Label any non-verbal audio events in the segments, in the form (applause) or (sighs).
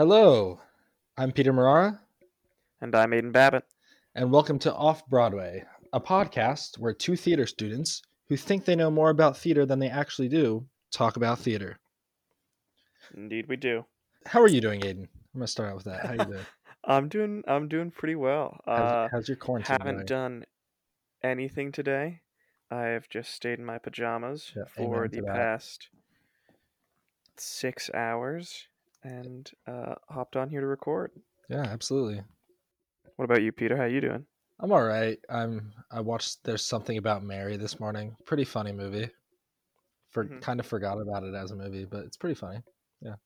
Hello, I'm Peter Marara, And I'm Aiden Babbitt. and welcome to Off Broadway, a podcast where two theater students who think they know more about theater than they actually do talk about theater. Indeed, we do. How are you doing, Aiden? I'm gonna start out with that. How are you doing? (laughs) I'm doing. I'm doing pretty well. How's, Uh, how's your quarantine haven't going? done anything today. I've just stayed in my pajamas Yeah, for the that. past six hours, and uh, hopped on here to record. Yeah, absolutely. What about you, Peter? How you doing? I'm all right. I'm. I watched. There's something about Mary this morning. Pretty funny movie. For Mhm. kind of forgot about it as a movie, but it's pretty funny. Yeah.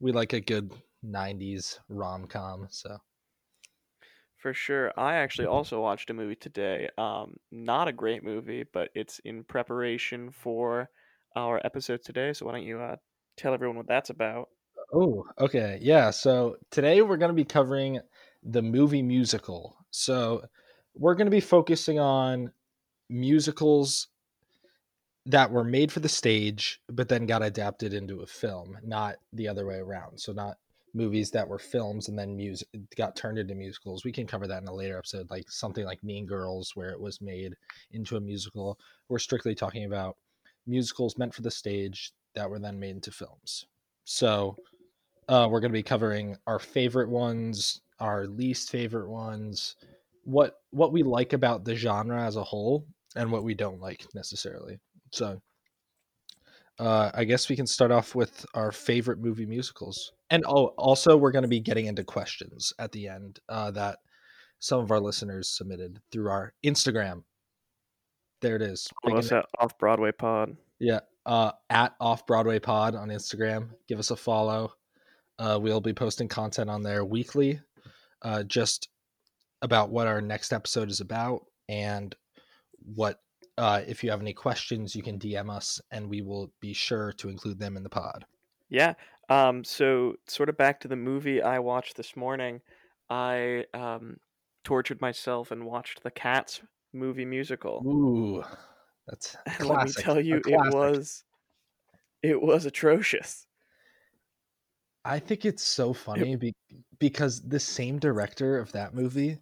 We like a good '90s rom com, so For sure. I actually also watched a movie today. Um, not a great movie, but it's in preparation for our episode today. So why don't you uh, tell everyone what that's about? Oh, okay. Yeah. So today we're going to be covering the movie musical. So we're going to be focusing on musicals that were made for the stage, but then got adapted into a film, not the other way around. So not movies that were films and then music got turned into musicals. We can cover that in a later episode, like something like Mean Girls, where it was made into a musical. We're strictly talking about musicals meant for the stage that were then made into films. So uh, we're going to be covering our favorite ones, our least favorite ones, what what we like about the genre as a whole, and what we don't like necessarily. So, uh, I guess we can start off with our favorite movie musicals, and oh, also we're going to be getting into questions at the end uh, that some of our listeners submitted through our Instagram. There it is. At Off Broadway Pod. yeah, uh, at Off Broadway Pod on Instagram. Give us a follow. Uh, we'll be posting content on there weekly, uh, just about what our next episode is about, and what uh, if you have any questions, you can DM us, and we will be sure to include them in the pod. Yeah. Um. So, sort of back to the movie I watched this morning. I um tortured myself and watched the Cats movie musical. Ooh, that's And (laughs) let me tell you, it was it was atrocious. I think it's so funny be- because the same director of that movie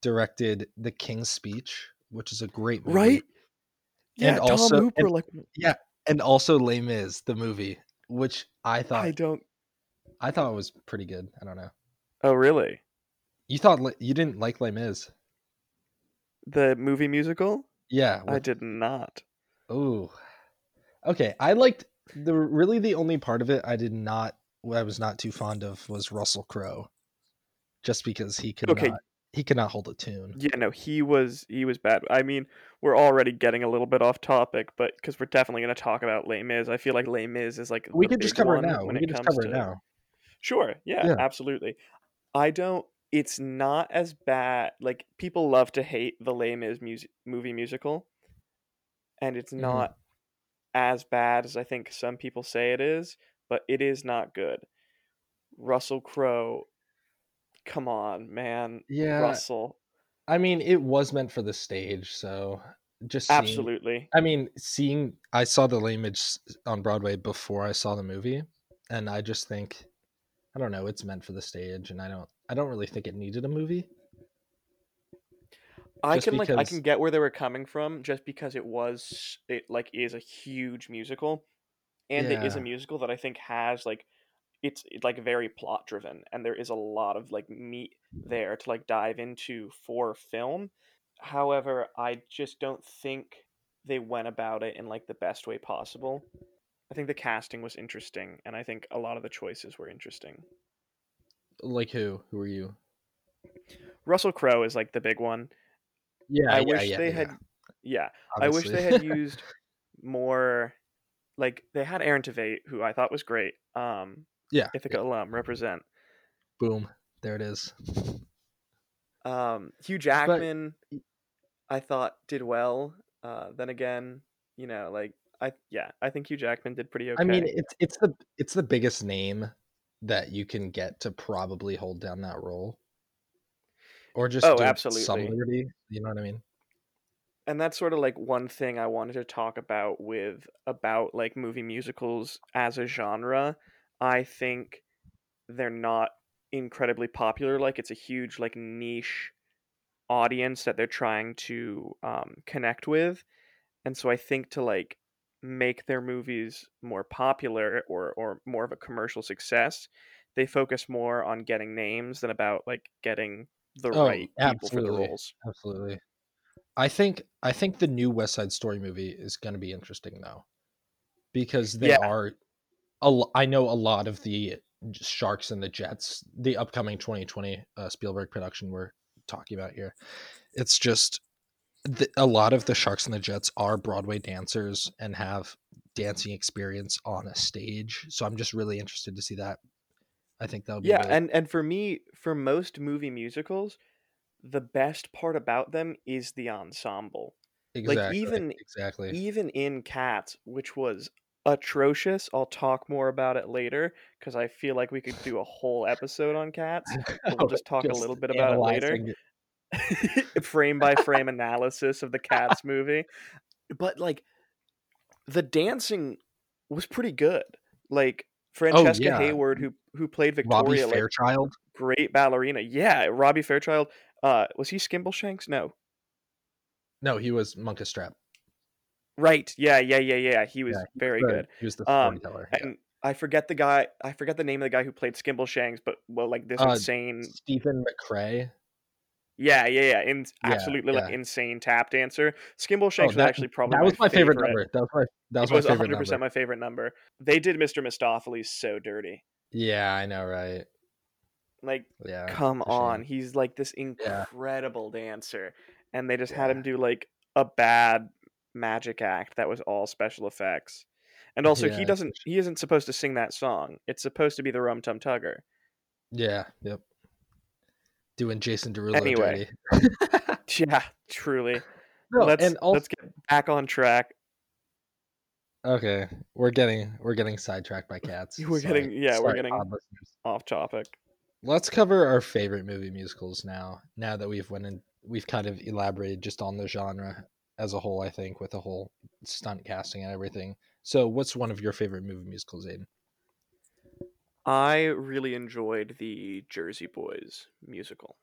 directed The King's Speech, which is a great movie. Right? And Yeah. also- Tom Hooper. and- like and also Les Mis, the movie, which I thought I I, don't. I thought it was pretty good. I don't know. Oh, really? You thought you didn't like Les Mis? The movie musical? Yeah. I did not. Oh. Okay, I liked the really the only part of it I did not what I was not too fond of was Russell Crowe, just because he could Okay. not he could not hold a tune. Yeah, no, he was he was bad. I mean, we're already getting a little bit off topic, but because we're definitely going to talk about Les Mis, I feel like Les Mis is like We could just cover it now. when We could just comes cover it now. Sure, yeah, Yeah. absolutely. I don't. It's not as bad. Like people love to hate the Les Mis music movie musical, and it's Mhm. not as bad as I think some people say it is. But it is not good. Russell Crowe, come on, man, Yeah, Russell, I mean it was meant for the stage, so just seeing, absolutely. I mean, seeing I saw the Mis on Broadway before I saw the movie, and I just think I don't know, it's meant for the stage, and I don't I don't really think it needed a movie. I just can like I can get where they were coming from just because it was it like is a huge musical and it is a musical that I think has like it's like very plot driven and there is a lot of like meat there to like dive into for film. However, I just don't think they went about it in like the best way possible. I think the casting was interesting and I think a lot of the choices were interesting. Like who? Who are you? Russell Crowe is like the big one. Yeah, I yeah, wish yeah, they yeah, had yeah, I wish they had used more like they had Aaron Tveit, who I thought was great. Um yeah, Ithaca alum, represent. boom. There it is. Um Hugh Jackman I thought did well. Uh then again, you know, like I yeah, I think Hugh Jackman did pretty okay. I mean, it's it's the it's the biggest name that you can get to probably hold down that role, or just Oh, do some absolutely. liberty. You know what I mean? And that's sort of like one thing I wanted to talk about with about like movie musicals as a genre. I think they're not incredibly popular. Like it's a huge like niche audience that they're trying to um, connect with, and so I think to like make their movies more popular or or more of a commercial success, they focus more on getting names than about like getting the Oh, right people for the roles. Absolutely. I think I think the new West Side Story movie is going to be interesting though, because they Yeah. are. A, I know a lot of the Sharks and the Jets, the upcoming 2020 uh, Spielberg production we're talking about here. It's just the, a lot of the Sharks and the Jets are Broadway dancers and have dancing experience on a stage. So I'm just really interested to see that. I think that would be Yeah, really and and for me, for most movie musicals, the best part about them is the ensemble. exactly Like even- exactly. Even in Cats, which was atrocious, I'll talk more about it later because I feel like we could do a whole episode on Cats. (laughs) we'll just talk a little bit about it later. analyzing (laughs) frame by frame analysis of the Cats (laughs) movie. But like the dancing was pretty good. Like oh, Francesca Oh, yeah. Hayward who who played Robbie Victoria like Fairchild. great ballerina. Yeah, Robbie Fairchild. Uh was he Skimbleshanks? No. No, he was Munkustrap. Right. Yeah, yeah, yeah, yeah. He was Yeah, very The- good. He was the Um, storyteller. yeah. And I forget the guy I forget the name of the guy who played Skimbleshanks, but well like this Uh, insane Steven McRae. Yeah, yeah, yeah. In, Yeah, absolutely like insane tap dancer. Skimbleshanks Oh, was actually probably that was my favorite, number. That was my that was it my was favorite 100 number. percent my favorite number. They did Mr. Mistoffelees so dirty. Yeah, I know, right? Like, Yeah. come for sure. on, he's like this Yeah. incredible dancer, and they just had him do like a bad magic act that was all special effects. And (laughs) also, Yeah, he doesn't. He isn't supposed to sing that song. It's supposed to be the Rum Tum Tugger. Yeah. Yep. Doing Jason Derulo Anyway. (laughs) (laughs) Yeah, truly. No, let's and also let's get back on track. okay, we're getting we're getting sidetracked by cats. We're getting- yeah, we're getting- Off topic. Let's cover our favorite movie musicals now. Now that we've went in, we've kind of elaborated just on the genre as a whole. I think with the whole stunt casting and everything. So, what's one of your favorite movie musicals, Aiden? I really enjoyed the Jersey Boys musical.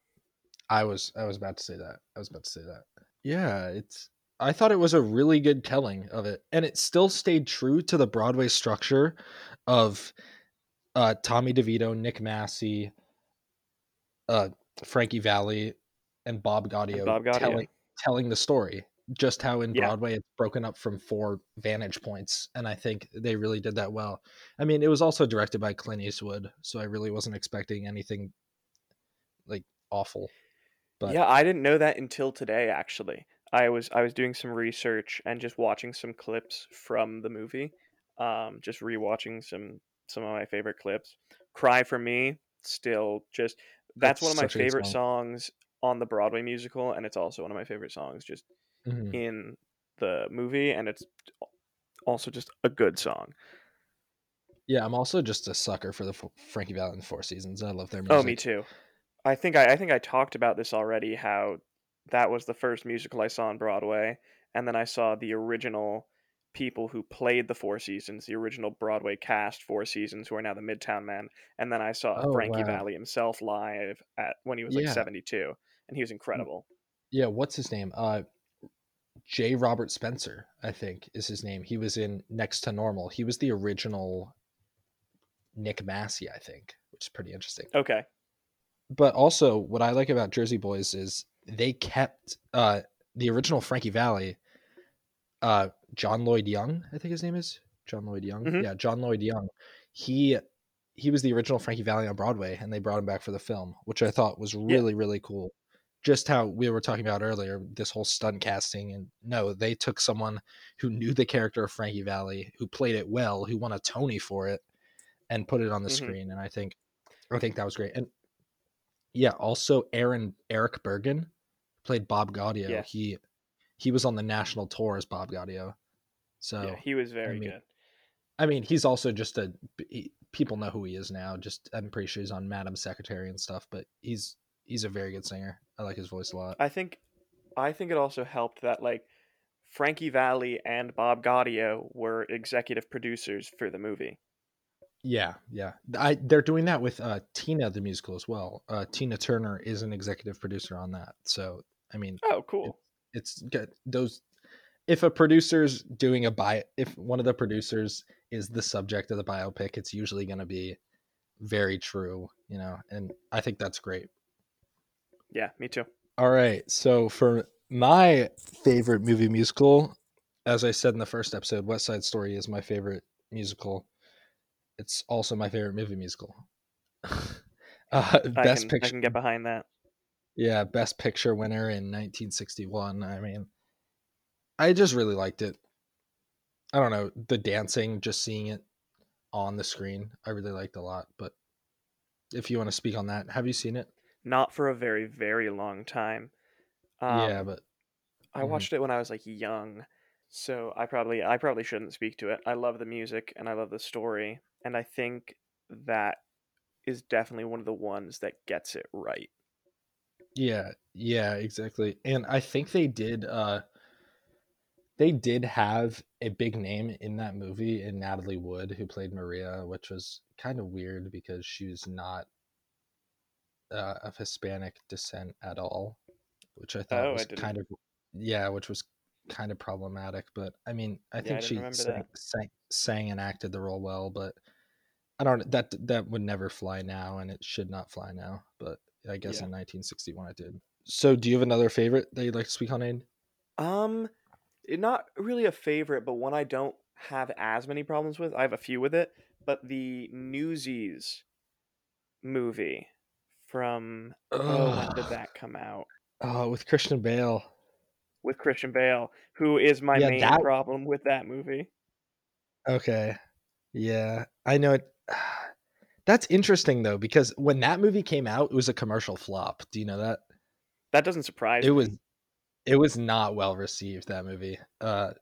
I was I was about to say that. I was about to say that. Yeah, it's I thought it was a really good telling of it. And it still stayed true to the Broadway structure of uh Tommy DeVito, Nick Massi, uh Frankie Valli, and Bob Gaudio, Bob Gaudio. telling telling the story. Just how in Yeah. Broadway it's broken up from four vantage points. And I think they really did that well. I mean, it was also directed by Clint Eastwood, so I really wasn't expecting anything like awful. But yeah, I didn't know that until today. Actually, I was I was doing some research and just watching some clips from the movie. Um, just rewatching some some of my favorite clips. "Cry for Me" still just that's, That's one of my such a good favorite song. songs on the Broadway musical, and it's also one of my favorite songs just Mhm. in the movie, and it's also just a good song. Yeah, I'm also just a sucker for the F- Frankie Valli and the Four Seasons. I love their music. Oh, me too. I think I, I think I talked about this already. How that was the first musical I saw on Broadway, and then I saw the original people who played the Four Seasons, the original Broadway cast Four Seasons, who are now the Midtown Men, and then I saw Oh, Frankie wow. Valli himself live at when he was like 72, and he was incredible. Yeah, what's his name? Uh, J. Robert Spencer, I think is his name. He was in Next to Normal. He was the original Nick Massi, I think, which is pretty interesting. Okay, But also, what I like about Jersey Boys is they kept uh, the original Frankie Valli. Uh, John Lloyd Young, I think his name is John Lloyd Young. Mhm. Yeah, John Lloyd Young. He he was the original Frankie Valli on Broadway, and they brought him back for the film, which I thought was really really cool. Just how we were talking about earlier, this whole stunt casting, and no, they took someone who knew the character of Frankie Valli, who played it well, who won a Tony for it, and put it on the Mhm. screen. And I think I think that was great. And yeah, also Aaron Erich Bergen played Bob Gaudio. Yeah. He he was on the national tour as Bob Gaudio. So yeah, he was very mean, good. I mean, he's also just a he, people know who he is now. Just I'm pretty sure he's on Madam Secretary and stuff, but he's he's a very good singer. I like his voice a lot. I think I think it also helped that like Frankie Valli and Bob Gaudio were executive producers for the movie. Yeah, yeah. I they're doing that with uh, Tina the musical as well. Uh, Tina Turner is an executive producer on that. So I mean, Oh, cool. It's good. Those if a producer's doing a bio, if one of the producers is the subject of the biopic, it's usually going to be very true, you know. And I think that's great. Yeah, me too. All right. So for my favorite movie musical, as I said in the first episode, West Side Story is my favorite musical. It's also my favorite movie musical. (laughs) uh, I best can picture, I can get behind that. Yeah, best picture winner in 1961. I mean, I just really liked it. I don't know the dancing, just seeing it on the screen, I really liked a lot. But if you want to speak on that, have you seen it? Not for a very very long time. Um, yeah, but I mhm. watched it when I was like young, so I probably I probably shouldn't speak to it. I love the music and I love the story, and I think that is definitely one of the ones that gets it right. Yeah, yeah, exactly. And I think they did. uh they did have a big name in that movie in Natalie Wood, who played Maria, which was kind of weird because she was not uh, of Hispanic descent at all, which I thought Oh, I was didn't. kind of yeah, which was kind of problematic. But I mean, I Yeah, I think didn't she remember sang, that. sang sang and acted the role well. But I don't that that would never fly now, and it should not fly now. But I guess Yeah. in 1961 I did. So, do you have another favorite that you'd like to speak on, Aiden? Um, not really a favorite, but one I don't have as many problems with. I have a few with it, but the Newsies movie from oh, when did that come out? Oh, with Christian Bale. With Christian Bale, who is my Yeah, main that problem with that movie. okay. Yeah, I know it. (sighs) That's interesting though, because when that movie came out, it was a commercial flop. Do you know that? That doesn't surprise It surprise was it was not well received that movie. Uh,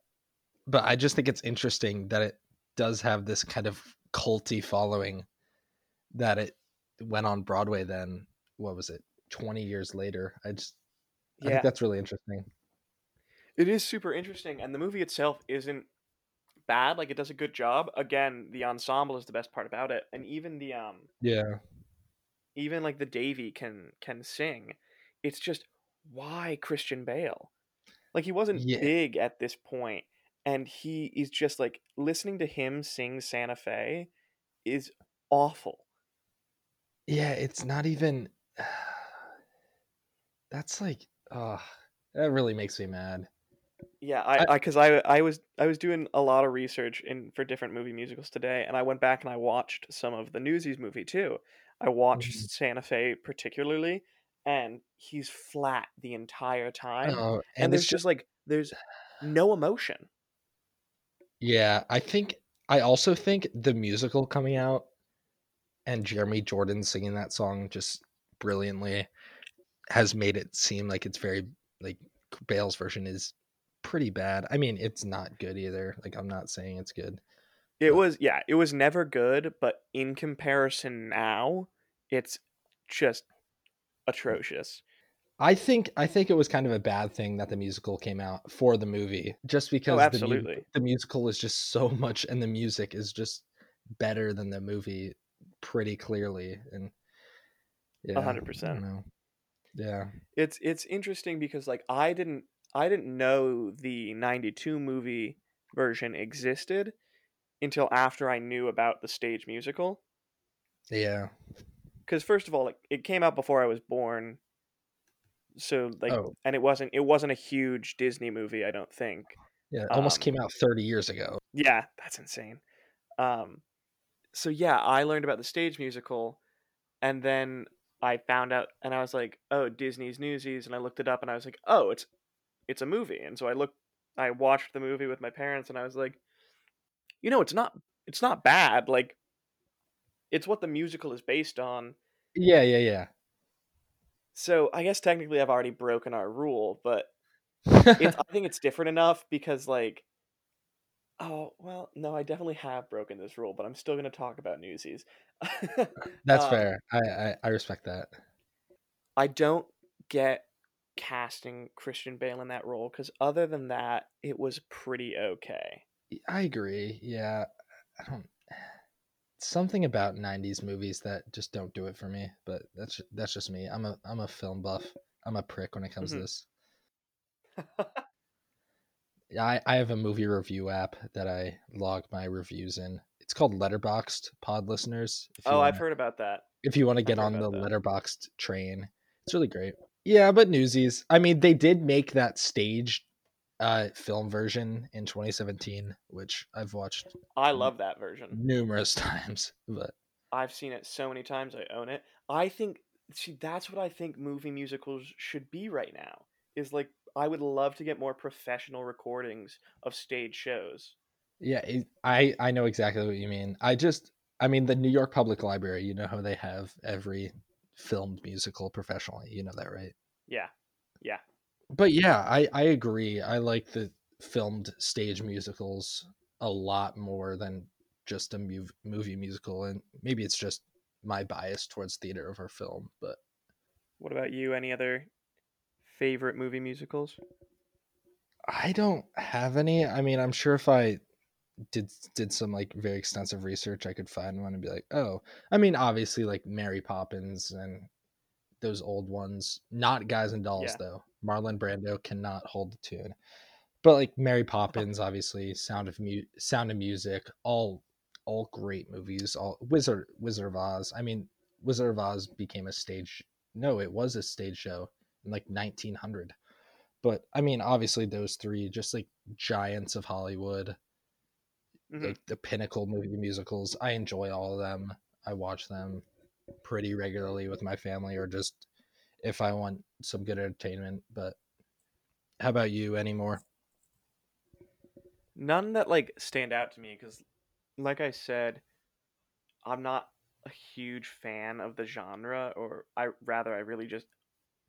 but I just think it's interesting that it does have this kind of culty following that it went on Broadway. Then what was it? Twenty years later. I just I think Yeah, that's really interesting. it is super interesting, and the movie itself isn't bad. Like it does a good job. Again, the ensemble is the best part about it, and even the um, Yeah, even like the Davy can can sing. It's just why Christian Bale? Like he wasn't yeah, big at this point, and he is just like listening to him sing Santa Fe is awful. yeah. It's not even. (sighs) That's like, oh, that really makes me mad. Yeah, I I, I because I I was I was doing a lot of research in for different movie musicals today, and I went back and I watched some of the Newsies movie too. I watched mm-hmm. Santa Fe particularly, and he's flat the entire time, oh, and and there's just like there's (sighs) no emotion. yeah. I think I also think the musical coming out and Jeremy Jordan singing that song just brilliantly has made it seem like it's very like Bale's version is pretty bad. I mean, it's not good either. Like I'm not saying it's good, It was yeah, it was never good, but in comparison now, it's just atrocious. I think I think it was kind of a bad thing that the musical came out for the movie, just Oh, because the mu- absolutely. the musical is just so much, and the music is just better than the movie, pretty clearly. And yeah, 100%. know. Yeah, It's it's interesting because like I didn't I didn't know the 92 movie version existed until after I knew about the stage musical. yeah. Cuz first of all, like it came out before I was born, so like Oh, and it wasn't it wasn't a huge Disney movie, I don't think. yeah. It almost Um came out 30 years ago. yeah, that's insane. Um so yeah, I learned about the stage musical and then I found out and I was like, "Oh, Disney's Newsies." And I looked it up and I was like, "Oh, it's it's a movie." And so I looked I watched the movie with my parents and I was like, "You know, it's not it's not bad. Like it's what the musical is based on." Yeah, yeah, yeah. So, I guess technically I've already broken our rule, but it's. (laughs) I think it's different enough because like oh, well, no, I definitely have broken this rule, but I'm still going to talk about Newsies. (laughs) That's um fair. I, I I respect that. I don't get casting Christian Bale in that role because other than that, it was pretty okay. I agree. Yeah, I don't. something about 90s movies that just don't do it for me but that's that's just me i'm a i'm a film buff i'm a prick when it comes Mhm. to this (laughs) Yeah, I, I have a movie review app that i log my reviews in it's called Letterboxd pod listeners oh, wanna, I've heard about that. if you want to get on the that. Letterboxd train it's really great yeah but newsies i mean they did make that stage uh film version in 2017 which i've watched I love that version. numerous (laughs) times but I've seen it so many times. I own it. I think see that's what I think movie musicals should be right now. Is like I would love to get more professional recordings of stage shows. Yeah, it, I I know exactly what you mean. I just I mean the New York Public Library, you know how they have every filmed musical professionally. You know that, right? Yeah. Yeah. But yeah, I I agree. I like the filmed stage musicals a lot more than just a mov- movie musical and maybe it's just my bias towards theater over film, but What about you? Any other favorite movie musicals? I don't have any. I mean, I'm sure if I did did some like very extensive research, I could find one and be like, oh, I mean, obviously like Mary Poppins and those old ones, not Guys and Dolls Yeah. though. Marlon Brando cannot hold the tune, but like Mary Poppins, obviously, Sound of Mu- Sound of Music, all all great movies. All Wizard Wizard of Oz. I mean, Wizard of Oz became a stage. No, it was a stage show in like 1900. But I mean, obviously, those three just like giants of Hollywood Mhm. like the pinnacle movie musicals. I enjoy all of them. I watch them pretty regularly with my family or just if I want some good entertainment. But how about you anymore? None that like stand out to me because, like I said, I'm not a huge fan of the genre, or I rather I really just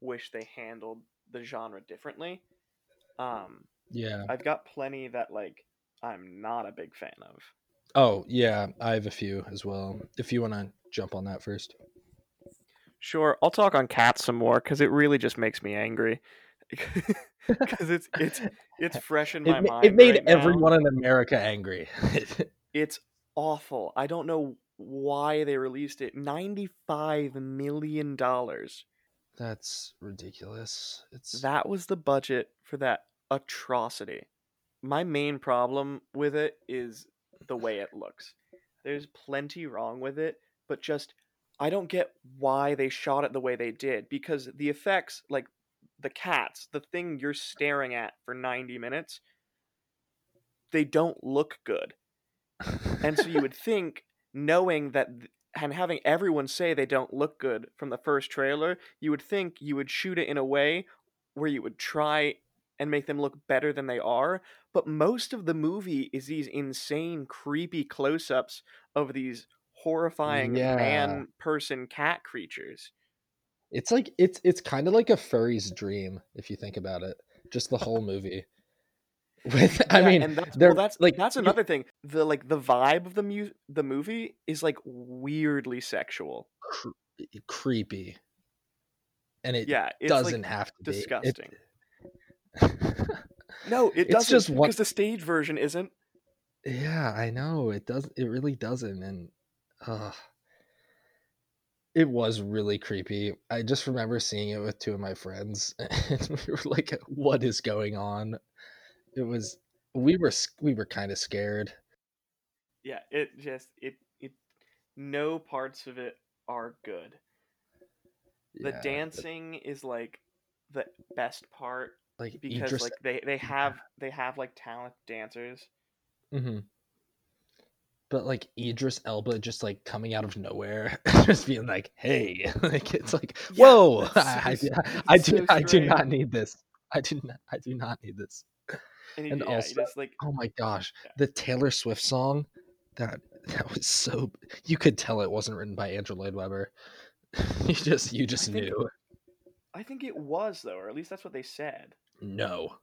wish they handled the genre differently. Um, Yeah. I've got plenty that like I'm not a big fan of. Oh, yeah. I have a few as well. If you want to jump on that first. Sure, I'll talk on cats some more because it really just makes me angry. (laughs) Because it's it's (laughs) it's fresh in my It, mind. it made right now. everyone in America angry. (laughs) It's awful. I don't know why they released it. Ninety-five million dollars. That's ridiculous. It's That was the budget for that atrocity. My main problem with it is the way it looks. There's plenty wrong with it, but just I don't get why they shot it the way they did because the effects, like the cats, the thing you're staring at for 90 minutes, they don't look good. And so you would (laughs) think, knowing that, th- and having everyone say they don't look good from the first trailer, you would think you would shoot it in a way where you would try and make them look better than they are. But most of the movie is these insane, creepy close ups of these horrifying Yeah. man person cat creatures. It's like it's it's kind of like a furry's dream if you think about it. Just the whole movie. (laughs) With I Yeah, mean, and that's well, that's like that's another thing. The like the vibe of the mu- the movie is like weirdly sexual. cr- creepy, and it Yeah, doesn't like have to be. Disgusting. (laughs) No, it It's doesn't just one- because the stage version isn't. yeah, I know it does. It really doesn't, and uh, it was really creepy. I just remember seeing it with two of my friends, (laughs) and we were like, "What is going on?" It was we were we were kind of scared. Yeah, it just it it no parts of it are good. The Yeah, dancing is like the best part like because Idris like they they have they have like talent dancers. hmm But like Idris Elba just like coming out of nowhere, (laughs) just being like, "Hey," (laughs) like it's like, Yeah, "Whoa!" so I, I do, so I do not need this. I do not, I do not need this. And, And yeah, also- just like Oh my gosh, Yeah. the Taylor Swift song, that that was so. You could tell it wasn't written by Andrew Lloyd Webber. (laughs) you just, you just think- knew. I think it was though, or at least that's what they said. No,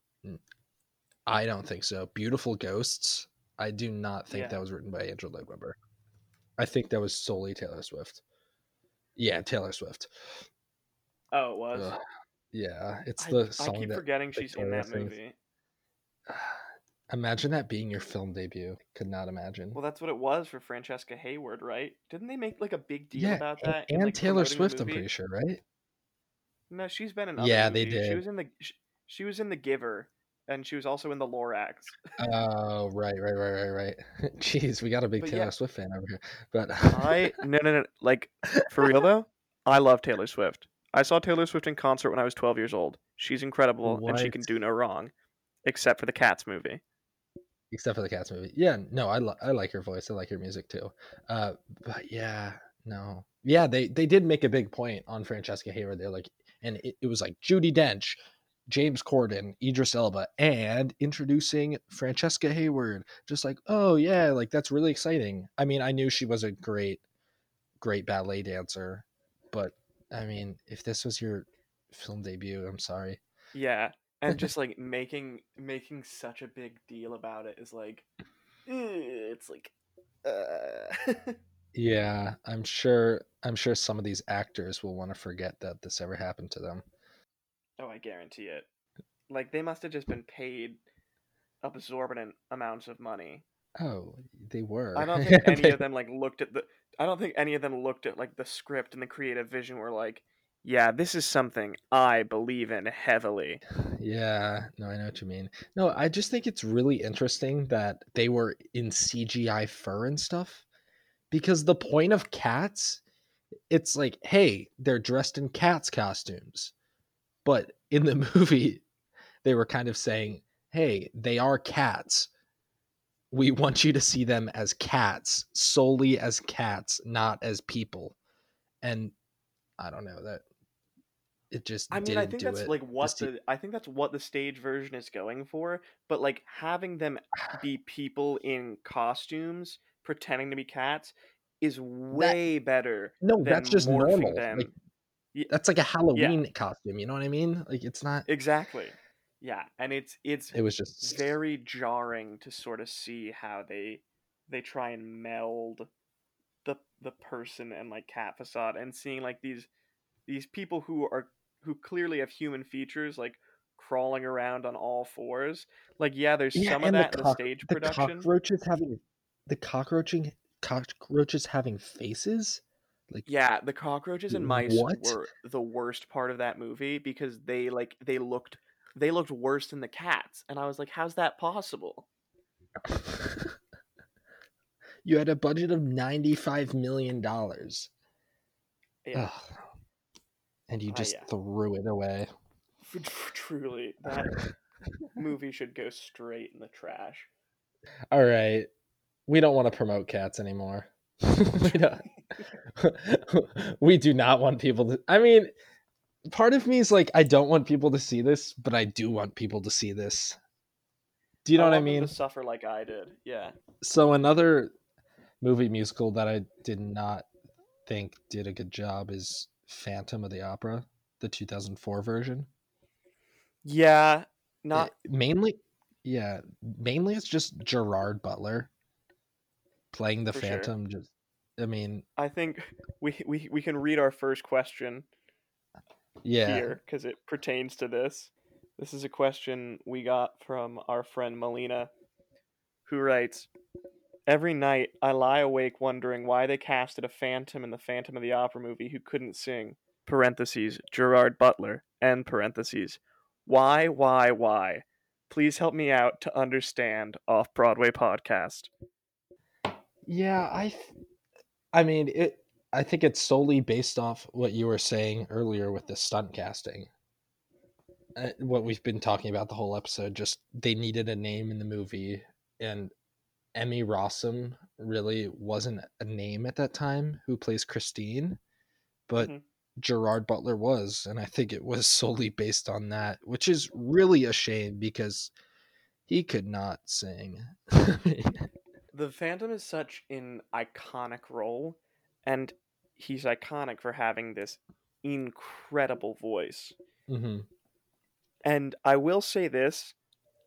I don't think so. Beautiful Ghosts. I do not think Yeah. that was written by Andrew Lloyd Webber. I think that was solely Taylor Swift. Yeah, Taylor Swift. Oh, it was. Ugh. Yeah, it's I, the I song keep that forgetting she's in Victoria that sings. movie. (sighs) Imagine that being your film debut. Could not imagine. Well, that's what it was for Francesca Hayward, right? Didn't they make like a big deal yeah, about that? in, and like, Taylor Swift, I'm pretty sure, right? No, she's been in other Yeah, they did. She was in the she was in the Giver, and she was also in the Lorax. Oh, right, right, right, right, right. (laughs) Jeez, we got a big But Taylor yeah. Swift fan over here. But I (laughs) no no no like for real though. I love Taylor Swift. I saw Taylor Swift in concert when I was 12 years old. She's incredible and she can do no wrong, except for the Cats movie. except for the Cats movie. Yeah, no, I, li- I like her voice. I like her music too. Uh, but yeah, no, yeah, they they did make a big point on Francesca Hayward. They're like, and it, it was like Judi Dench, James Corden, Idris Elba, and introducing Francesca Hayward. Just like, oh yeah, like that's really exciting. I mean, I knew she was a great, great ballet dancer, but I mean, if this was your film debut, I'm sorry. Yeah, and just (laughs) like making making such a big deal about it is like, eh, it's like, uh. (laughs) Yeah, I'm sure. I'm sure some of these actors will want to forget that this ever happened to them. Oh, I guarantee it. Like they must have just been paid absorbent amounts of money. Oh, they were. I don't (laughs) think any They- of them like looked at the. I don't think any of them looked at like the script and the creative vision. Were like, yeah, this is something I believe in heavily. (sighs) Yeah, no, I know what you mean. No, I just think it's really interesting that they were in CGI fur and stuff. Because the point of cats, it's like, hey, they're dressed in cats costumes. But in the (laughs) movie, they were kind of saying, hey, they are cats. We want you to see them as cats, solely as cats, not as people. And I don't know that it just I mean, I think that's it. like what se- the I think that's what the stage version is going for. But like having them be people in costumes pretending to be cats is way better. No, than that's just normal. them. Like, That's like a Halloween costume. You know what I mean? Like it's not. Exactly. Yeah, and it's it's It was just very jarring to sort of see how they they try and meld the the person and like cat facade and seeing like these these people who are who clearly have human features like crawling around on all fours like yeah there's yeah, some of that the, in the stage the production cockroaches having the cockroaching cockroaches having faces. Like yeah the cockroaches and mice What? were the worst part of that movie because they like they looked they looked worse than the cats and i was like how's that possible (laughs) you had a budget of ninety five million dollars. yeah And you just yeah. threw it away. truly that movie should go straight in the trash All right. We don't want to promote cats anymore. (laughs) we don't. Uh, (laughs) we do not want people to I mean, part of me is like I don't want people to see this, but I do want people to see this. Do you know what I mean? to suffer like i did yeah So another movie musical that I did not think did a good job is Phantom of the Opera, the 2004 version. yeah not It- mainly yeah, mainly it's just Gerard Butler playing the For sure. Phantom just I mean, i think (laughs) we we, we can read our first question yeah. here because it pertains to this. This is a question we got from our friend Melina, who writes Every night I lie awake wondering why they casted a phantom in the Phantom of the Opera movie who couldn't sing. Parentheses, Gerard Butler, end parentheses. Why, why, why? Please help me out to understand Off Broadway podcast. Yeah, I th- I mean, it I think it's solely based off what you were saying earlier with the stunt casting. Uh, what we've been talking about the whole episode just they needed a name in the movie and Emmy Rossum really wasn't a name at that time who plays Christine, but Mhm. Gerard Butler was and I think it was (laughs) solely based on that, which is really a shame because he could not sing. (laughs) The Phantom is such an iconic role, and he's iconic for having this incredible voice. hmm And I will say this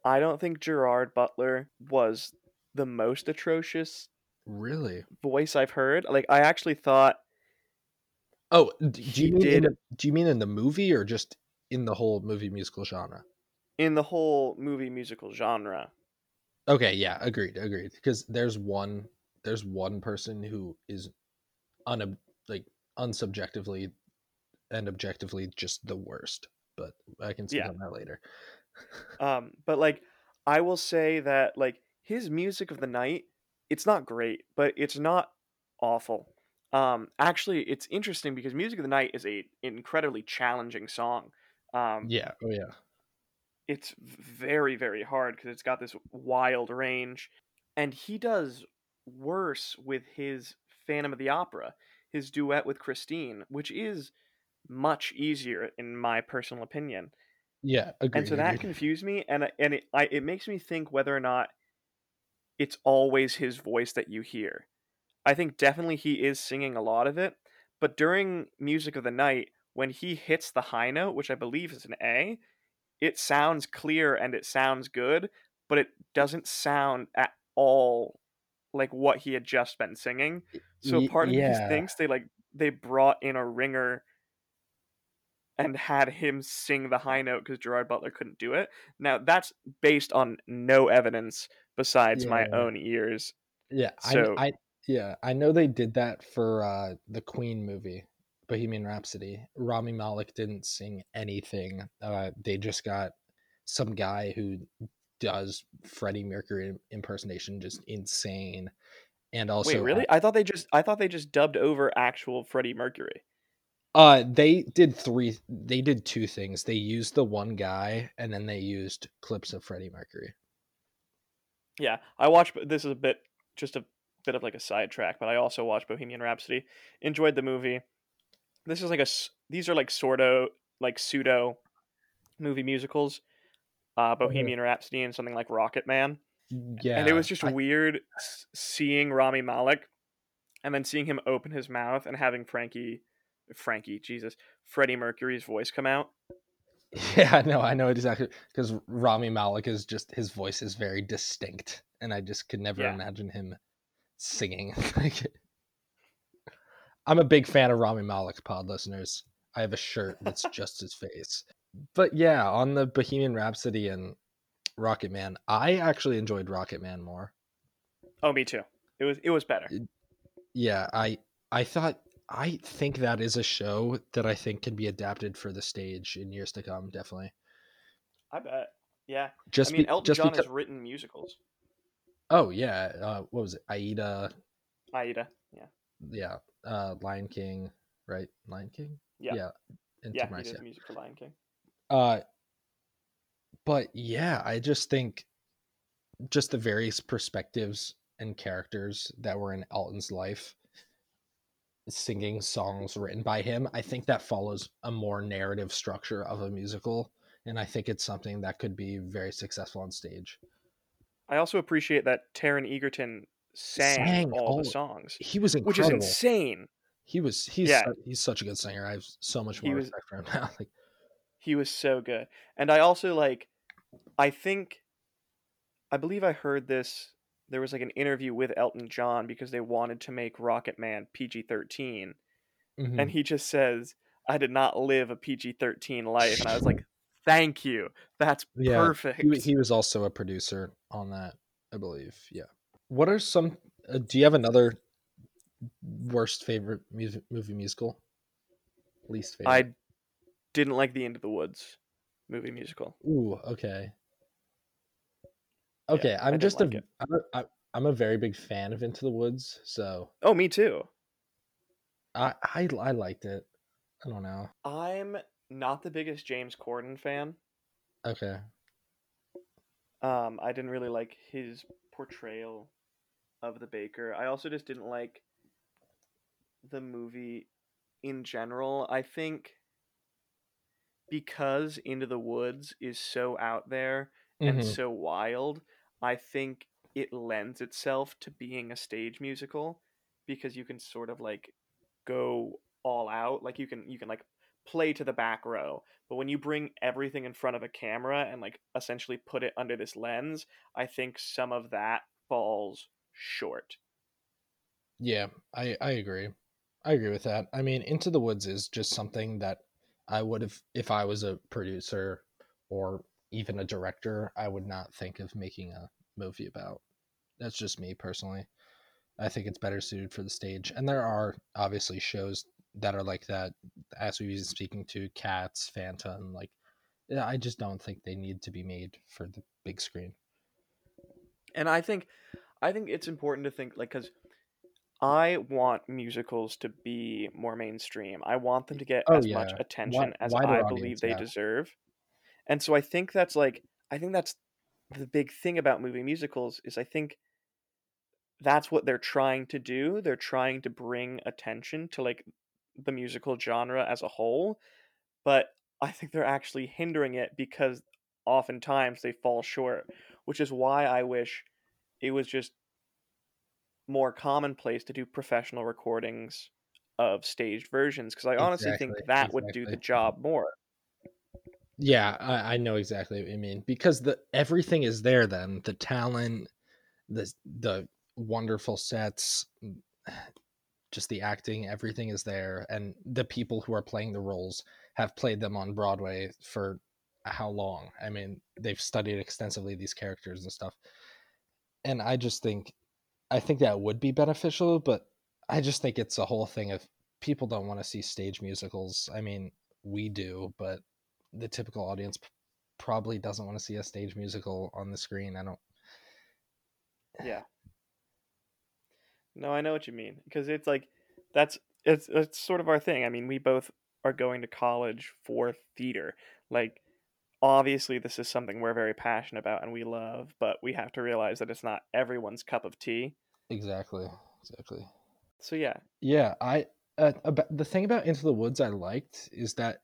I don't think Gerard Butler was the most atrocious Really? voice I've heard. Like, I actually thought, Oh, do you mean did- the, do you mean in the movie or just in the whole movie musical genre? in the whole movie musical genre, Okay, yeah, agreed, agreed. Because there's one there's one person who is un like unsubjectively and objectively just the worst. But I can speak Yeah. on that later. (laughs) Um, but like I will say that like his music of the night, it's not great, but it's not awful. Um, actually, it's interesting because Music of the Night is a incredibly challenging song. Um, yeah, oh yeah. It's very very hard because it's got this wild range, and he does worse with his Phantom of the Opera, his duet with Christine, which is much easier in my personal opinion. Yeah, And so that confused me, and and it I, it makes me think whether or not it's always his voice that you hear. I think definitely he is singing a lot of it, but during Music of the Night, when he hits the high note, which I believe is an A, it sounds clear and it sounds good, but it doesn't sound at all like what he had just been singing. So part of me yeah. thinks they like they brought in a ringer and had him sing the high note because Gerard Butler couldn't do it. Now that's based on no evidence besides my own ears. Yeah, So- I, I yeah, I know they did that for uh the Queen movie, Bohemian Rhapsody. Rami Malek didn't sing anything. Uh they just got some guy who does Freddie Mercury impersonation just insane. And also Wait, really? I thought they just I thought they just dubbed over actual Freddie Mercury. Uh they did three they did two things. They used the one guy and then they used clips of Freddie Mercury. Yeah, I watched. This is a bit, just a bit of like a sidetrack, but I also watched Bohemian Rhapsody. Enjoyed the movie. This is like a These are like sort of like pseudo movie musicals. Uh, Bohemian Rhapsody and something like Rocketman, Yeah. and it was just I- weird seeing Rami Malek, and then seeing him open his mouth and having Frankie, Frankie, Jesus, Freddie Mercury's voice come out. (laughs) Yeah, no, I know exactly because Rami Malek is just his voice is very distinct, and I just could never Yeah. imagine him singing. (laughs) like, I'm a big fan of Rami Malek, pod listeners. I have a shirt that's (laughs) just his face. But yeah, on the Bohemian Rhapsody and Rocketman, I actually enjoyed Rocketman more. Oh, me too. It was it was better. Yeah, I I thought I think that is a show that I think can be adapted for the stage in years to come. Definitely, I bet. Yeah, just I mean be- Elton just John because. has written musicals. Oh yeah, uh, what was it? Aida, Aida. Yeah. yeah, uh, Lion King, right? Lion King. Yeah. yeah, and Yeah, Tim he did music for Lion King. Uh, but yeah, I just think just the various perspectives and characters that were in Elton's life, singing songs written by him, I think that follows a more narrative structure of a musical, and I think it's something that could be very successful on stage. I also appreciate that Taron Egerton sang, Sang all all- the songs, He was incredible. which is insane. He was he's Yeah. he's such a good singer. I have so much He more was- respect for him (laughs) now. Like He was so good. And I also like I think I believe I heard this there was like an interview with Elton John because they wanted to make Rocketman PG-13 mhm. and he just says I did not live a PG-13 life and I was like (laughs) thank you. That's Yeah, perfect. he, he was also a producer on that, I believe. Yeah. What are some? Uh, do you have another worst favorite music, movie musical? Least favorite. I didn't like the Into the Woods movie musical. Ooh, okay. Okay, I I'm just like a. I'm a I- I'm a very big fan of Into the Woods, so Oh, me too. I I, I liked it. I don't know. I'm not the biggest James Corden fan. Okay. Um, I didn't really like his portrayal of the baker. I also just didn't like the movie in general. I think because Into the Woods is so out there and Mhm. so wild, I think it lends itself to being a stage musical because you can sort of like go all out. Like you can you can like play to the back row. But when you bring everything in front of a camera and like essentially put it under this lens, I think some of that falls short. Yeah, I I agree. I agree with that. I mean, Into the Woods is just something that I would have if I was a producer or even a director, I would not think of making a movie about. That's just me personally. I think it's better suited for the stage. And there are obviously shows that are like that, as we've been speaking to Cats, Phantom. Like, yeah, I just don't think they need to be made for the big screen. And I think, I think it's important to think like because I want musicals to be more mainstream. I want them to get Oh as much yeah, attention as I believe they Yeah, deserve. And so I think that's like I think that's the big thing about movie musicals is I think that's what they're trying to do. They're trying to bring attention to like the musical genre as a whole, but I think they're actually hindering it because oftentimes they fall short, which is why I wish it was just more commonplace to do professional recordings of staged versions because I honestly think exactly, that would do the job more. Yeah, I, I know exactly what you mean because the everything is there. Then the talent, the the wonderful sets, (sighs) just the acting, everything is there, and the people who are playing the roles have played them on Broadway for how long? I mean, they've studied extensively these characters and stuff. And I just think, I think that would be beneficial, but I just think it's a whole thing of people don't want to see stage musicals. I mean, we do, but the typical audience probably doesn't want to see a stage musical on the screen. I don't. Yeah. No, I know what you mean because it's like that's it's it's sort of our thing. I mean, we both are going to college for theater. Like obviously this is something we're very passionate about and we love, but we have to realize that it's not everyone's cup of tea. Exactly. Exactly. So yeah. Yeah, I uh, about the thing about Into the Woods I liked is that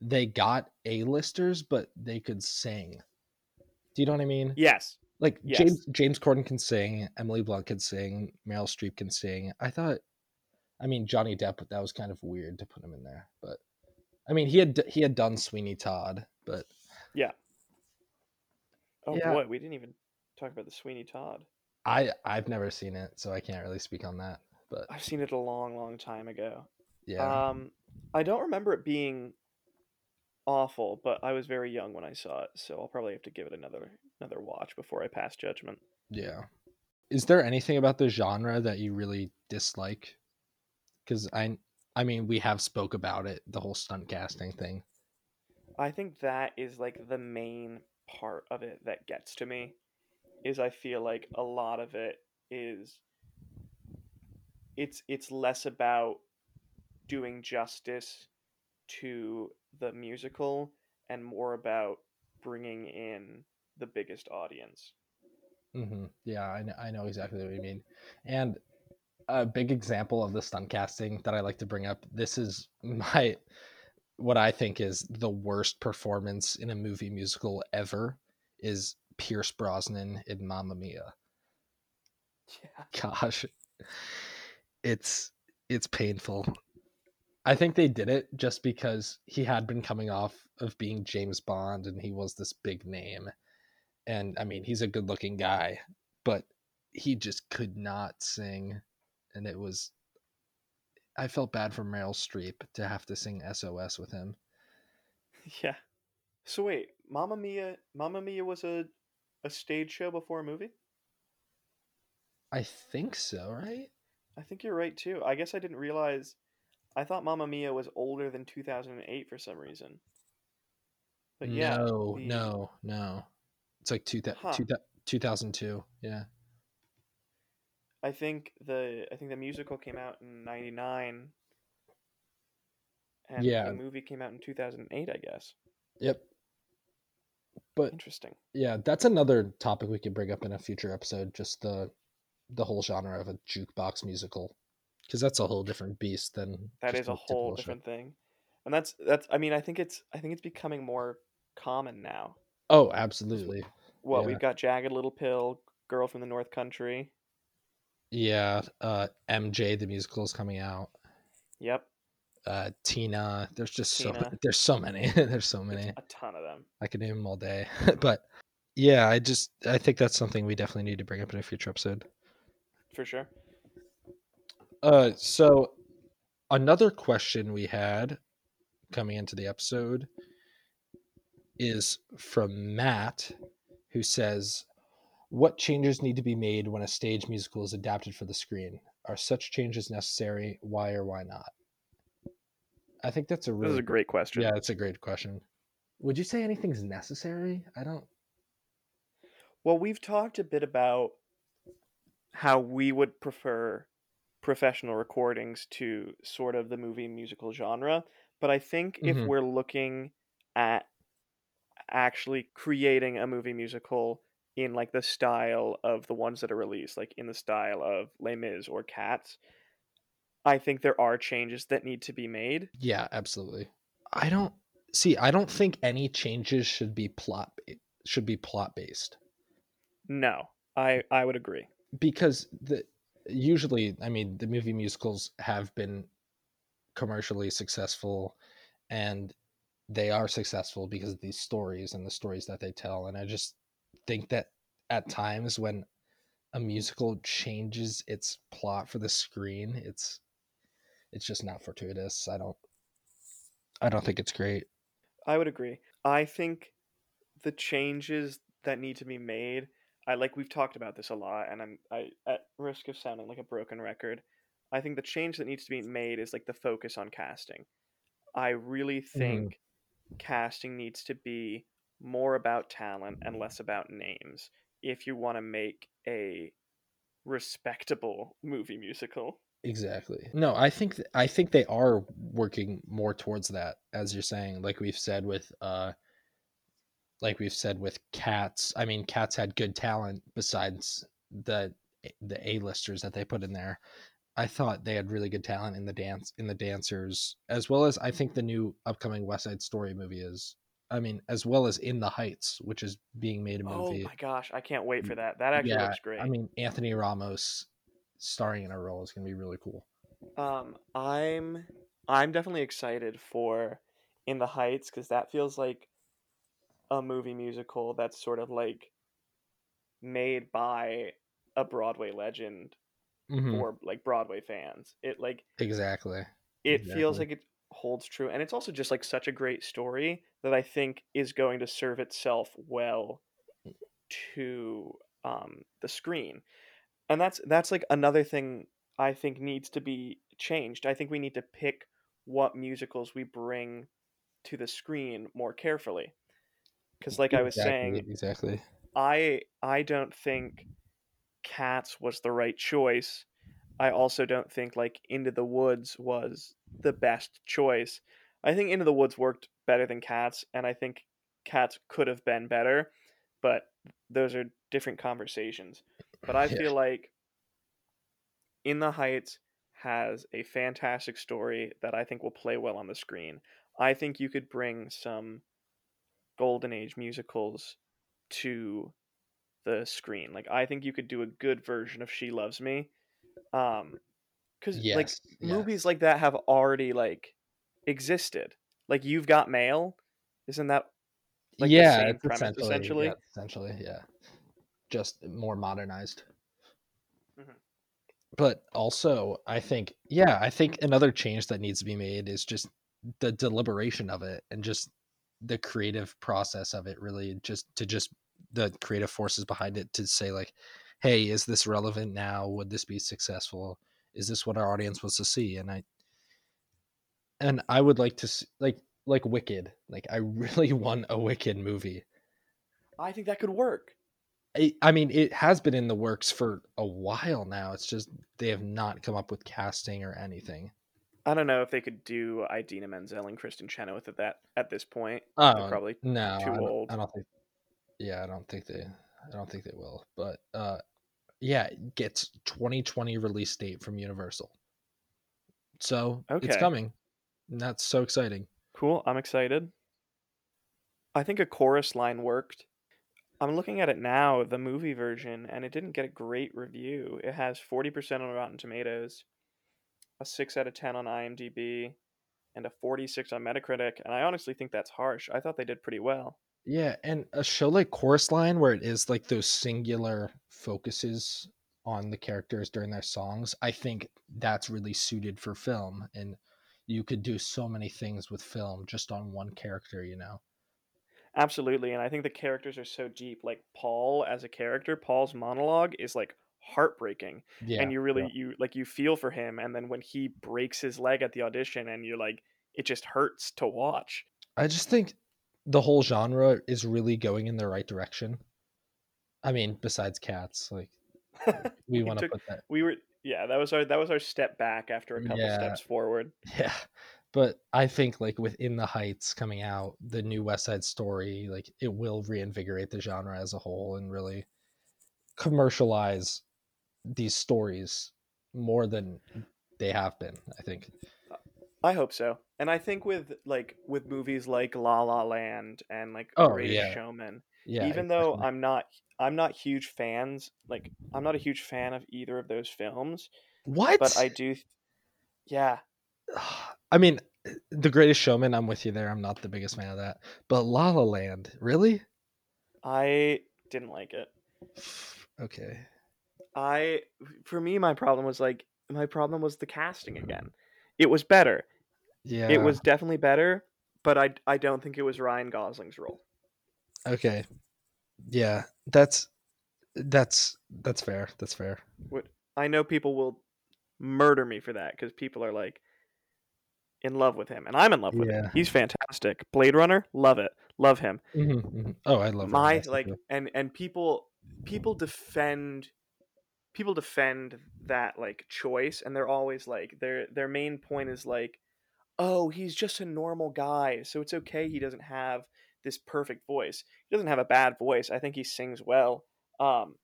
they got A-listers, but they could sing. Do you know what I mean? Yes. Like Yes. James James Corden can sing, Emily Blunt can sing, Meryl Streep can sing. I thought, I mean Johnny Depp, that was kind of weird to put him in there, but I mean he had he had done Sweeney Todd, but Oh Yeah. boy, we didn't even talk about the Sweeney Todd. I I've never seen it, so I can't really speak on that. But I've seen it a long, long time ago. yeah, Um, I don't remember it being awful, but I was very young when I saw it, so I'll probably have to give it another another watch before I pass judgment. yeah. Is there anything about the genre that you really dislike? Because I I mean we have spoke about it, the whole stunt casting thing. I think that is like the main part of it that gets to me. Is I feel like a lot of it is it's it's less about doing justice to the musical and more about bringing in the biggest audience. hmm Yeah, I know, I know exactly what you mean. And a big example of the stunt casting that I like to bring up. This is (laughs) my what I think is the worst performance in a movie musical ever is Pierce Brosnan in Mamma Mia. Yeah. Gosh, it's it's painful. I think they did it just because he had been coming off of being James Bond and he was this big name. And I mean, he's a good-looking guy, but he just could not sing and it was I felt bad for Meryl Streep to have to sing SOS with him. (laughs) Yeah. So wait, Mamma Mia Mamma Mia was a a stage show before a movie? I think so, right? I think you're right too. I guess I didn't realize I thought Mamma Mia was older than 2008 for some reason. But yeah, no, the- no, no. It's like two, Huh. two, 2002. Yeah. I think the I think the musical came out in 99 and Yeah. the movie came out in 2008, I guess. Yep. But Interesting. yeah, that's another topic we could bring up in a future episode. Just the the whole genre of a jukebox musical, because that's a whole different beast than That just is a whole show. different thing. And that's that's I mean, I think it's I think it's becoming more common now. Oh, absolutely. Well, Yeah. we've got Jagged Little Pill, Girl from the North Country. Yeah. Uh, MJ the musical is coming out. Yep. Uh, Tina. There's just so Tina. (laughs) there's so many. (laughs) there's so There's many. a ton of them. I could name them all day. (laughs) but yeah, I just I think that's something we definitely need to bring up in a future episode. For sure. Uh, so another question we had coming into the episode is from Matt, who says, What changes need to be made when a stage musical is adapted for the screen? Are such changes necessary? Why or why not? I think that's a really This is a great question. yeah, that's a great question. Would you say anything's necessary? I don't. Well, we've talked a bit about how we would prefer professional recordings to sort of the movie musical genre, but I think if Mhm. we're looking at actually creating a movie musical in like the style of the ones that are released, like in the style of Les Mis or Cats, I think there are changes that need to be made. Yeah, absolutely. I don't see. I don't think any changes should be plot eh, should be plot based No, I I would agree. because the usually, I mean, the movie musicals have been commercially successful, and they are successful because of these stories and the stories that they tell. And I just think that at times when a musical changes its plot for the screen, it's it's just not fortuitous. I don't I don't think it's great. I would agree. I think the changes that need to be made, I like we've talked about this a lot and I'm I at risk of sounding like a broken record, I think the change that needs to be made is like the focus on casting. I really mm-hmm. think casting needs to be more about talent and less about names if you want to make a respectable movie musical. Exactly. No, I think th- I think they are working more towards that, as you're saying. Like we've said with, uh, like we've said with Cats. I mean, Cats had good talent besides the the A-listers that they put in there. I thought they had really good talent in the dance in the dancers, as well as I think the new upcoming West Side Story movie is. I mean, as well as In the Heights, which is being made a movie. Oh my gosh, I can't wait for that. That actually yeah, looks great. I mean, Anthony Ramos starring in a role is going to be really cool. Um, I'm I'm definitely excited for In the Heights because that feels like a movie musical that's sort of like made by a Broadway legend Mhm. for like Broadway fans. It like Exactly. it feels like it holds true and it's also just like such a great story that I think is going to serve itself well to um the screen. And that's that's like another thing I think needs to be changed. I think we need to pick what musicals we bring to the screen more carefully. Cuz like I was exactly, saying, exactly. I I don't think Cats was the right choice. I also don't think like Into the Woods was the best choice. I think Into the Woods worked better than Cats, and I think Cats could have been better, but those are different conversations. But I Yeah. feel like In the Heights has a fantastic story that I think will play well on the screen. I think you could bring some golden age musicals to the screen. Like I think you could do a good version of She Loves Me. Um cuz like Yes. yes. movies like that have already like existed. Like You've Got Mail, isn't that like yeah, it's premise essentially, essentially? Yeah, essentially, yeah. Just more modernized. Mhm. But also, I think, yeah, I think another change that needs to be made is just the deliberation of it and just the creative process of it. Really, just to just the creative forces behind it to say like, hey, is this relevant now? Would this be successful? Is this what our audience wants to see? And I and I would like to see, like like Wicked. Like I (laughs) really want a Wicked movie. I think that could work. I, I mean, it has been in the works for a while now. It's just they have not come up with casting or anything. I don't know if they could do Idina Menzel and Kristin Chenoweth at that at this point. Oh They're probably no, too I old. I don't think. Yeah, I don't think they. I don't think they will. But uh, yeah, it gets 2020 release date from Universal. So it's coming. That's so exciting. Cool. I'm excited. I think a chorus line worked. I'm looking at it now, the movie version, and it didn't get a great review. It has 40% on Rotten Tomatoes, a 6 out of 10 on IMDb, and a 46 on Metacritic. And I honestly think that's harsh. I thought they did pretty well. Yeah, and a show like Chorus Line, where it is like those singular focuses on the characters during their songs, I think that's really suited for film. And you could do so many things with film just on one character, you know? Absolutely, and I think the characters are so deep. Like Paul as a character, Paul's monologue is like heartbreaking, Yeah, and you yeah. really you like you feel for him. And then when he breaks his leg at the audition, and you're like, it just hurts to watch. I just think the whole genre is really going in the right direction. I mean, besides cats, like (laughs) we want to put that. we were yeah that was our that was our step back after a couple Yeah, steps forward. (laughs) yeah. But I think like within the Heights coming out, the new West Side Story, like it will reinvigorate the genre as a whole and really commercialize these stories more than they have been. I think. I hope so, and I think with like with movies like La La Land and like Oh Greatest yeah, Showman, yeah, even though. I'm not I'm not huge fans like I'm not a huge fan of either of those films, What? but I do yeah, (sighs) I mean, The Greatest Showman. I'm with you there. I'm not the biggest fan of that, but La La Land, really? I didn't like it. (sighs) Okay. I for me my problem was like my problem was the casting again. It was better. Yeah. It was definitely better, but I I don't think it was Ryan Gosling's role. Okay. Yeah. That's that's that's fair. That's fair. What I know people will murder me for that cuz people are like in love with him and I'm in love with him. He's fantastic. Blade Runner, love it. Love him. hmm hmm Oh, I love My Gosling like and and people people defend people defend that like choice and they're always like their their main point is like oh he's just a normal guy so it's okay he doesn't have this perfect voice he doesn't have a bad voice i think he sings well um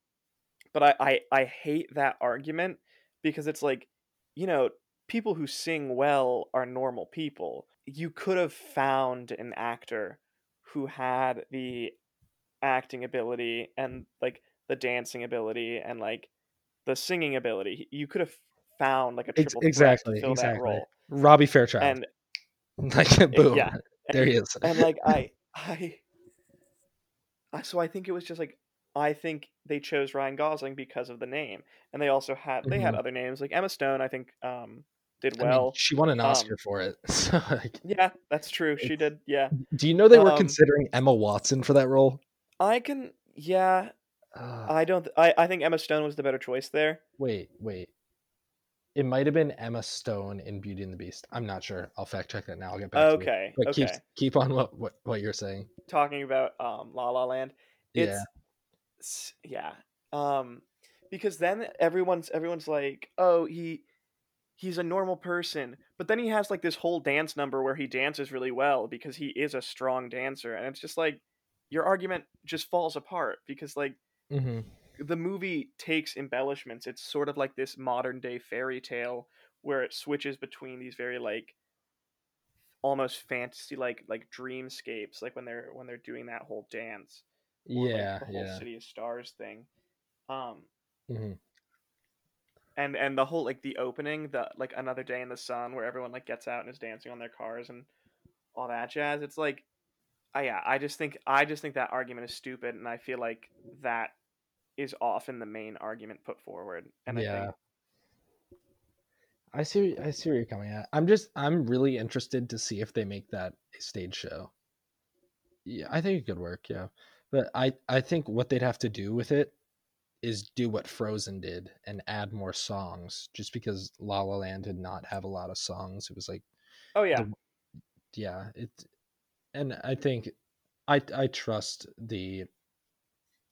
but i i, I hate that argument because it's like you know people who sing well are normal people you could have found an actor who had the acting ability and like the dancing ability and like the singing ability. You could have found like a triple threat to exactly. that Exactly. role. Robbie Fairchild. And (laughs) Like it, boom. yeah, There he is. and like I I I so I think it was just like I think they chose Ryan Gosling because of the name. And they also had they had Mhm. other names like Emma Stone I think um did I mean, well. she won an Oscar Um for it. (laughs) So like yeah, that's true. She did. Yeah. Do you know they were Um considering Emma Watson for that role? I can yeah, Uh, I don't I I think Emma Stone was the better choice there. wait, wait. It might have been Emma Stone in Beauty and the Beast. I'm not sure. I'll fact check that now. I'll get back to you. Okay. But keep Okay. keep on what what, what you're saying. Talking about um La La Land. Yeah. It's s- yeah. Um because then everyone's everyone's like, "Oh, he he's a normal person." But then he has like this whole dance number where he dances really well because he is a strong dancer and it's just like your argument just falls apart because like hmm the movie takes embellishments. It's sort of like this modern day fairy tale where it switches between these very like almost fantasy like like dreamscapes like when they're when they're doing that whole dance or like Yeah, the whole yeah. city of stars thing um hmm and and the whole like the opening the like another day in the sun where everyone like gets out and is dancing on their cars and all that jazz it's like I yeah i just think i just think that argument is stupid and i feel like that is often the main argument put forward and i Yeah. think I see I see where you're coming at. I'm just I'm really interested to see if they make that a stage show. Yeah, I think it could work, yeah. But I I think what they'd have to do with it is do what Frozen did and add more songs just because La La Land did not have a lot of songs. It was like oh yeah the yeah, it and I think I I trust the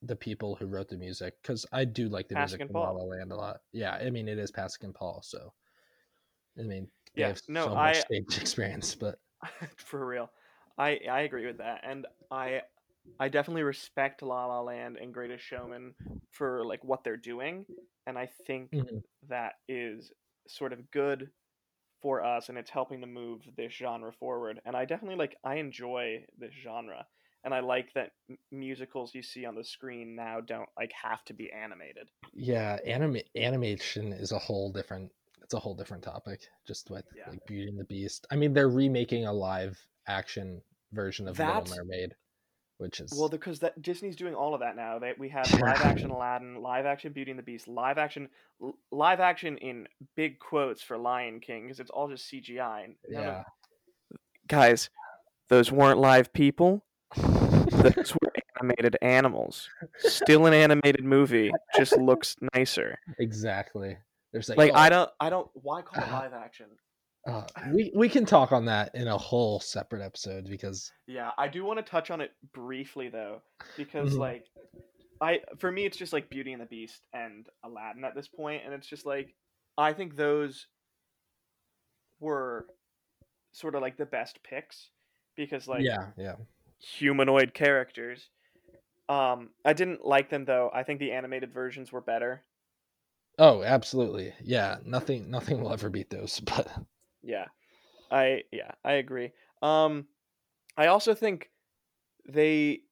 the people who wrote the music cuz I do like the Pasek music from La La Land a lot. Yeah, I mean it is Pasek and Paul, so I mean they yeah have no so much i stage (laughs) experience, but (laughs) for real i i agree with that and i i definitely respect la la land and greatest showman for like what they're doing and i think Mhm. that is sort of good for us and it's helping to move this genre forward and i definitely like i enjoy this genre and i like that musicals you see on the screen now don't like have to be animated. Yeah, anima- animation is a whole different it's a whole different topic just with yeah. like Beauty and the Beast. I mean, they're remaking a live action version of Little Mermaid, which is well because that disney's doing all of that now. They, we have (laughs) live action aladdin live action beauty and the beast live action l- live action in big quotes for lion king because it's all just cgi none of yeah. guys those weren't live people Those were animated animals. Still an animated movie, just looks nicer. exactly. There's like, Like oh, I don't, I don't. Why call it live action? uh, we we can talk on that in a whole separate episode because Yeah, I do want to touch on it briefly though, because Mhm. like, I for me it's just like Beauty and the Beast and Aladdin at this point, and it's just like I think those were sort of like the best picks because like yeah, yeah. Humanoid characters. Um, I didn't like them though. I think the animated versions were better. Oh, absolutely. Yeah, nothing nothing will ever beat those. (laughs) But Yeah, I yeah I agree. Um, I also think they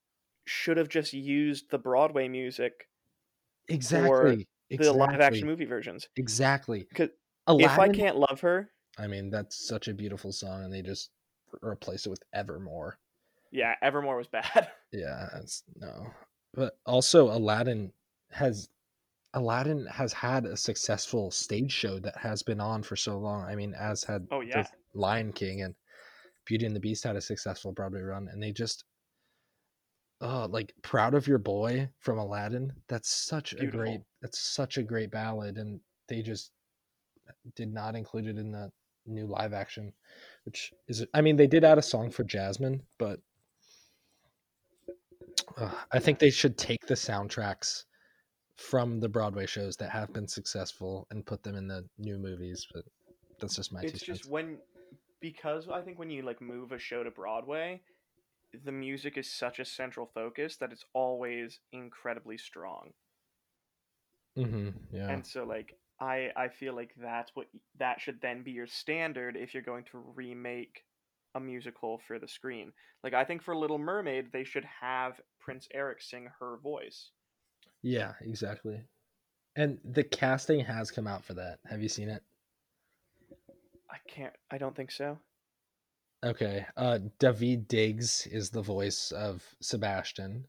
should have just used the Broadway music exactly, the live action exactly, movie versions. exactly. 'Cause If I can't love her, I mean, that's such a beautiful song, and they just re- replace it with Evermore. Yeah, Evermore was bad. (laughs) Yeah, it's no. But also, Aladdin has Aladdin has had a successful stage show that has been on for so long. I mean, as had Oh, yeah. Lion King and Beauty and the Beast had a successful Broadway run, and they just oh, like proud of your boy from Aladdin. That's such a great. Beautiful. That's such a great ballad, and they just did not include it in the new live action, which is. I mean, they did add a song for Jasmine, but I think they should take the soundtracks from the Broadway shows that have been successful and put them in the new movies. But that's just my it's just cents. when because I think when you like move a show to Broadway, the music is such a central focus that it's always incredibly strong. hmm yeah. And so like I I feel like that's what that should then be your standard if you're going to remake a musical for the screen. Like I think for Little Mermaid they should have Prince Eric sing her voice. Yeah, exactly. And the casting has come out for that. Have you seen it? I can't I don't think so. Okay. Uh Daveed Diggs is the voice of Sebastian.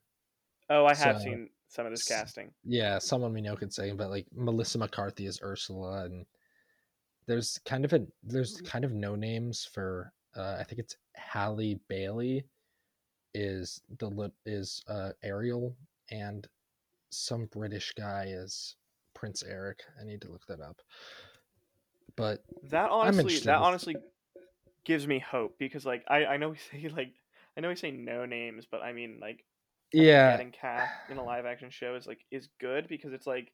Oh, I have So, seen some of this casting. Yeah, someone we know could say, but like Melissa McCarthy is Ursula and there's kind of a there's kind of no names for uh I think it's Halle Bailey is the is uh Ariel and some British guy is Prince Eric. I need to look that up. But That honestly, that honestly gives me hope because like I, I know we (laughs) say like I know we say no names, but I mean like yeah, getting cast in a live action show is like is good because it's like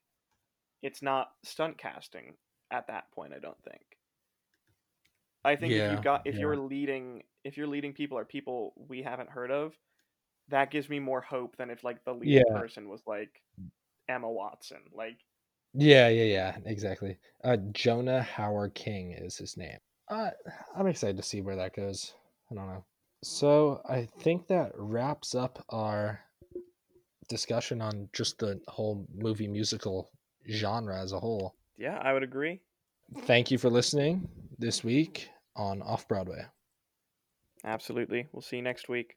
it's not stunt casting at that point. I don't think. I think if you've got if yeah. you're leading if you're leading people or people we haven't heard of, that gives me more hope than if like the lead Yeah. person was like Emma Watson. Like Yeah, yeah, yeah, exactly. Uh, Jonah Hauer-King is his name. Uh, I'm excited to see where that goes. I don't know. So I think that wraps up our discussion on just the whole movie musical genre as a whole. yeah, I would agree. Thank you for listening this week on Off Broadway. Absolutely. We'll see you next week.